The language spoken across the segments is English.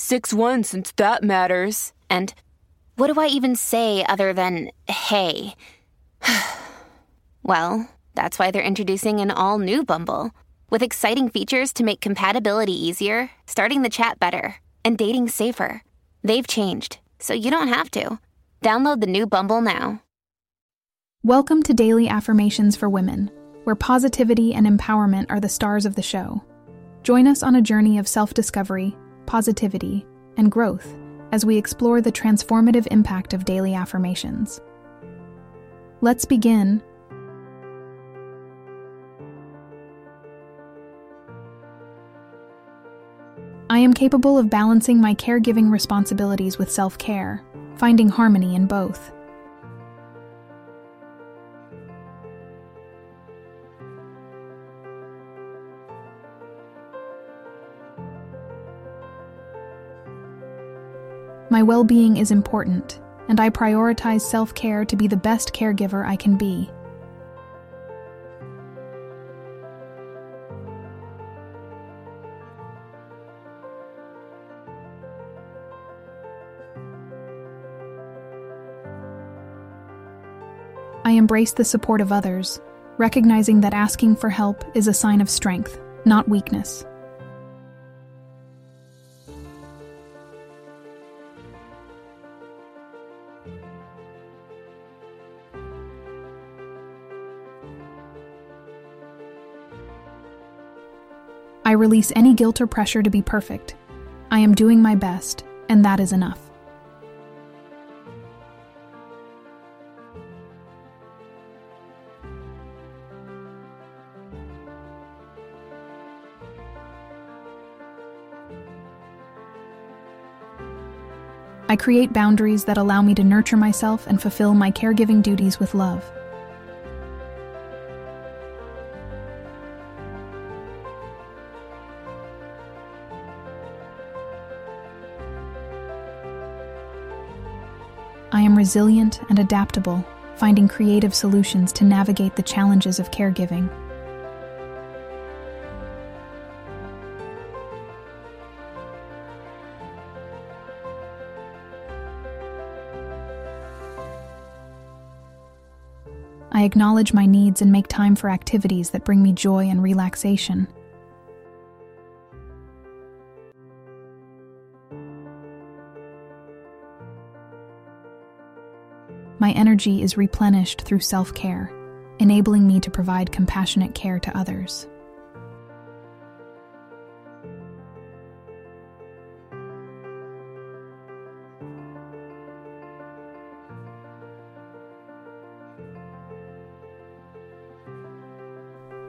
6 1 since that matters. And what do I even say other than hey? well, that's why they're introducing an all new Bumble with exciting features to make compatibility easier, starting the chat better, and dating safer. They've changed, so you don't have to. Download the new Bumble now. Welcome to Daily Affirmations for Women, where positivity and empowerment are the stars of the show. Join us on a journey of self discovery positivity, and growth as we explore the transformative impact of daily affirmations. Let's begin. I am capable of balancing my caregiving responsibilities with self care, finding harmony in both. My well being is important, and I prioritize self care to be the best caregiver I can be. I embrace the support of others, recognizing that asking for help is a sign of strength, not weakness. I release any guilt or pressure to be perfect. I am doing my best, and that is enough. I create boundaries that allow me to nurture myself and fulfill my caregiving duties with love. I am resilient and adaptable, finding creative solutions to navigate the challenges of caregiving. I acknowledge my needs and make time for activities that bring me joy and relaxation. My energy is replenished through self care, enabling me to provide compassionate care to others.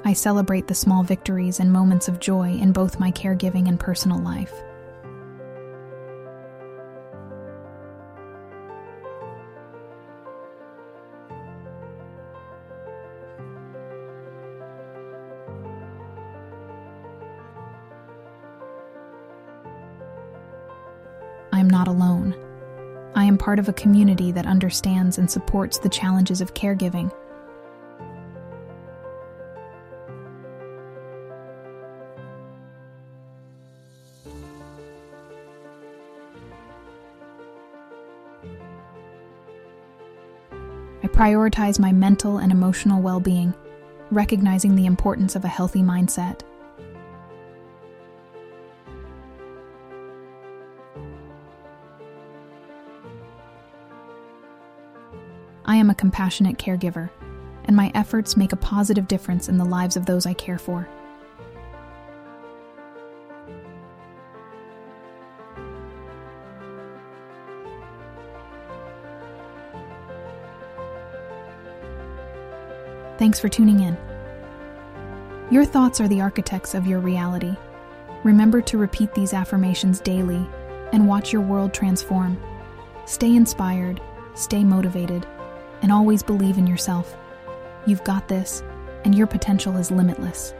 I celebrate the small victories and moments of joy in both my caregiving and personal life. Am not alone. I am part of a community that understands and supports the challenges of caregiving. I prioritize my mental and emotional well being, recognizing the importance of a healthy mindset. I am a compassionate caregiver, and my efforts make a positive difference in the lives of those I care for. Thanks for tuning in. Your thoughts are the architects of your reality. Remember to repeat these affirmations daily and watch your world transform. Stay inspired, stay motivated, and always believe in yourself. You've got this, and your potential is limitless.